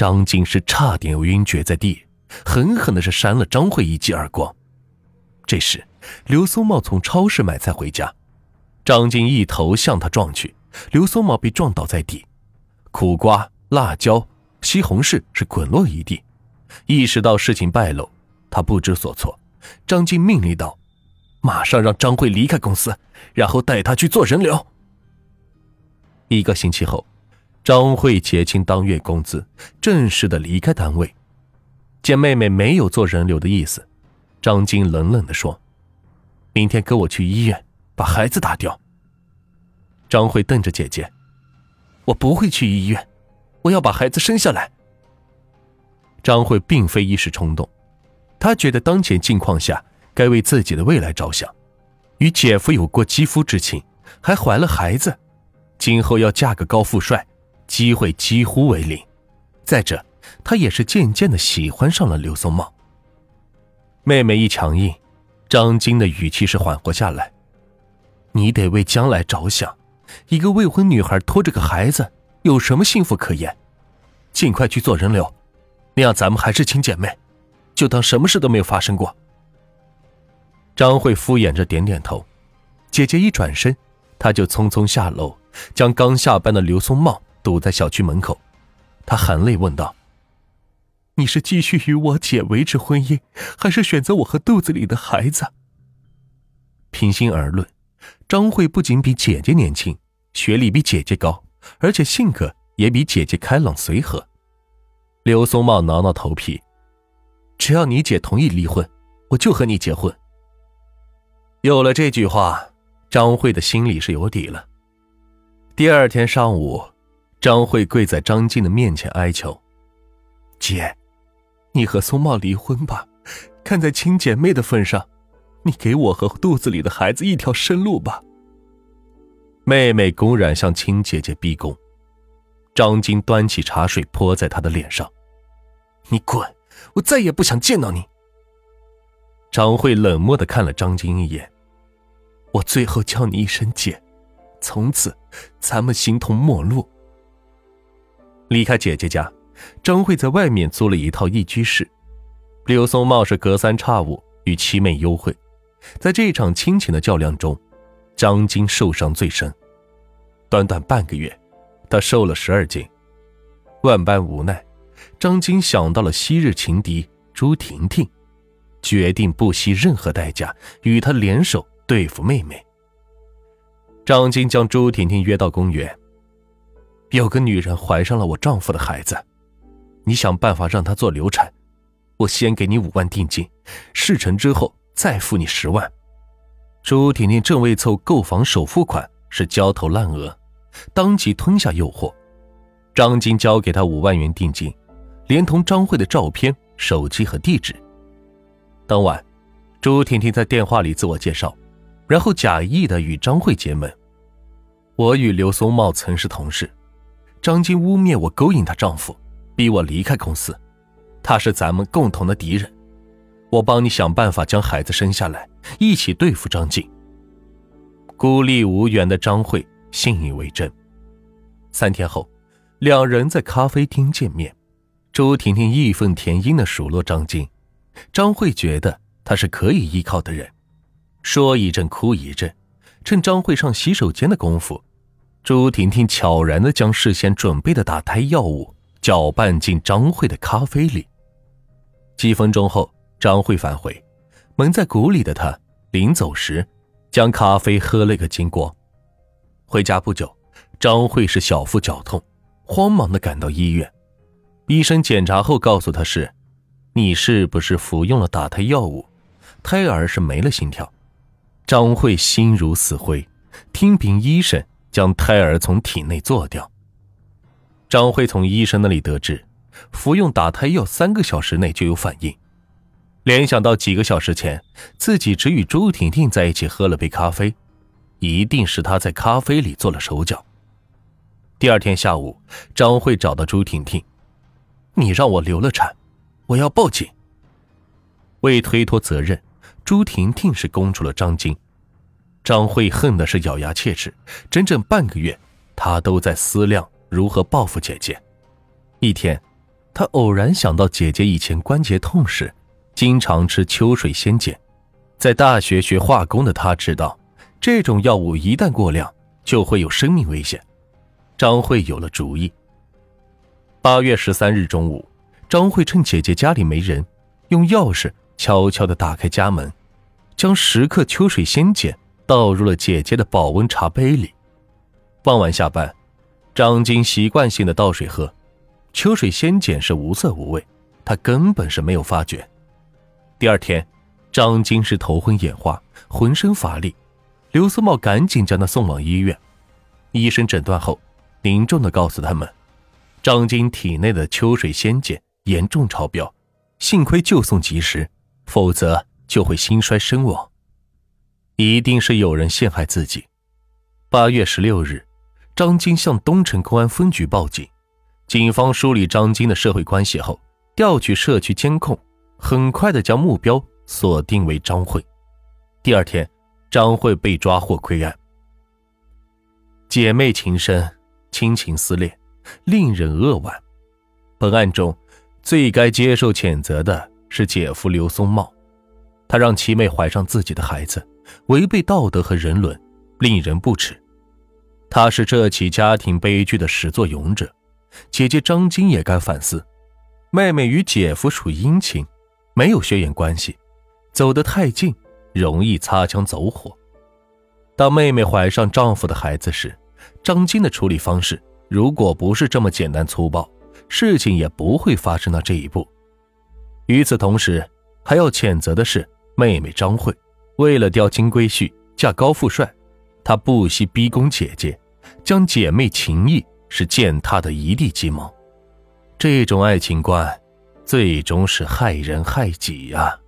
张静是差点晕厥在地，狠狠的是扇了张慧一记耳光。这时，刘松茂从超市买菜回家，张静一头向他撞去，刘松茂被撞倒在地，苦瓜、辣椒、西红柿是滚落一地。意识到事情败露，他不知所措。张静命令道：“马上让张慧离开公司，然后带她去做人流。”一个星期后，张慧结清当月工资，正式的离开单位。见妹妹没有做人流的意思。张晶冷冷的说：“明天跟我去医院，把孩子打掉。”张慧瞪着姐姐：“我不会去医院，我要把孩子生下来。”张慧并非一时冲动，她觉得当前境况下该为自己的未来着想，与姐夫有过肌肤之情，还怀了孩子，今后要嫁个高富帅，机会几乎为零。再者，她也是渐渐的喜欢上了刘松茂。妹妹一强硬，张晶的语气是缓和下来。你得为将来着想，一个未婚女孩拖着个孩子，有什么幸福可言？尽快去做人流，那样咱们还是亲姐妹，就当什么事都没有发生过。张慧敷衍着点点头。姐姐一转身，她就匆匆下楼，将刚下班的刘松茂堵在小区门口。她含泪问道。你是继续与我姐维持婚姻，还是选择我和肚子里的孩子？平心而论，张慧不仅比姐姐年轻，学历比姐姐高，而且性格也比姐姐开朗随和。刘松茂挠挠头皮，只要你姐同意离婚，我就和你结婚。有了这句话，张慧的心里是有底了。第二天上午，张慧跪在张静的面前哀求：“姐。”你和松茂离婚吧，看在亲姐妹的份上，你给我和肚子里的孩子一条生路吧。妹妹公然向亲姐姐逼宫，张晶端起茶水泼在她的脸上：“你滚！我再也不想见到你。”张慧冷漠的看了张晶一眼：“我最后叫你一声姐，从此咱们形同陌路。”离开姐姐家。张慧在外面租了一套一居室，柳松茂是隔三差五与七妹幽会，在这场亲情的较量中，张晶受伤最深，短短半个月，他瘦了十二斤。万般无奈，张晶想到了昔日情敌朱婷婷，决定不惜任何代价与她联手对付妹妹。张晶将朱婷婷约到公园，有个女人怀上了我丈夫的孩子。你想办法让她做流产，我先给你五万定金，事成之后再付你十万。朱婷婷正为凑购房首付款是焦头烂额，当即吞下诱惑。张晶交给他五万元定金，连同张慧的照片、手机和地址。当晚，朱婷婷在电话里自我介绍，然后假意的与张慧结盟。我与刘松茂曾是同事，张晶污蔑我勾引她丈夫。逼我离开公司，他是咱们共同的敌人。我帮你想办法将孩子生下来，一起对付张静。孤立无援的张慧信以为真。三天后，两人在咖啡厅见面。周婷婷义愤填膺的数落张静，张慧觉得她是可以依靠的人，说一阵哭一阵。趁张慧上洗手间的功夫，朱婷婷悄然的将事先准备的打胎药物。搅拌进张慧的咖啡里。几分钟后，张慧返回，蒙在鼓里的她临走时，将咖啡喝了个精光。回家不久，张慧是小腹绞痛，慌忙的赶到医院。医生检查后告诉她是：“你是不是服用了打胎药物？胎儿是没了心跳。”张慧心如死灰，听凭医生将胎儿从体内做掉。张慧从医生那里得知，服用打胎药三个小时内就有反应，联想到几个小时前自己只与朱婷婷在一起喝了杯咖啡，一定是她在咖啡里做了手脚。第二天下午，张慧找到朱婷婷：“你让我流了产，我要报警。”为推脱责任，朱婷婷是供出了张晶。张慧恨的是咬牙切齿，整整半个月，她都在思量。如何报复姐姐？一天，她偶然想到姐姐以前关节痛时，经常吃秋水仙碱。在大学学化工的他知道，这种药物一旦过量，就会有生命危险。张慧有了主意。八月十三日中午，张慧趁姐姐家里没人，用钥匙悄悄地打开家门，将十克秋水仙碱倒入了姐姐的保温茶杯里。傍晚下班，张晶习惯性的倒水喝。秋水仙碱是无色无味，他根本是没有发觉。第二天，张晶是头昏眼花，浑身乏力。刘思茂赶紧将他送往医院。医生诊断后，凝重的告诉他们，张晶体内的秋水仙碱严重超标，幸亏救送及时，否则就会心衰身亡。一定是有人陷害自己。八月十六日，张晶向东城公安分局报警。警方梳理张晶的社会关系后，调取社区监控，很快的将目标锁定为张慧。第二天，张慧被抓获归案。姐妹情深，亲情撕裂，令人扼腕。本案中，最该接受谴责的是姐夫刘松茂，他让七妹怀上自己的孩子，违背道德和人伦，令人不齿。他是这起家庭悲剧的始作俑者。姐姐张晶也该反思，妹妹与姐夫属姻亲，没有血缘关系，走得太近容易擦枪走火。当妹妹怀上丈夫的孩子时，张晶的处理方式如果不是这么简单粗暴，事情也不会发生到这一步。与此同时，还要谴责的是妹妹张慧，为了钓金龟婿嫁高富帅，她不惜逼宫姐姐，将姐妹情谊。是践踏的一地鸡毛，这种爱情观，最终是害人害己呀。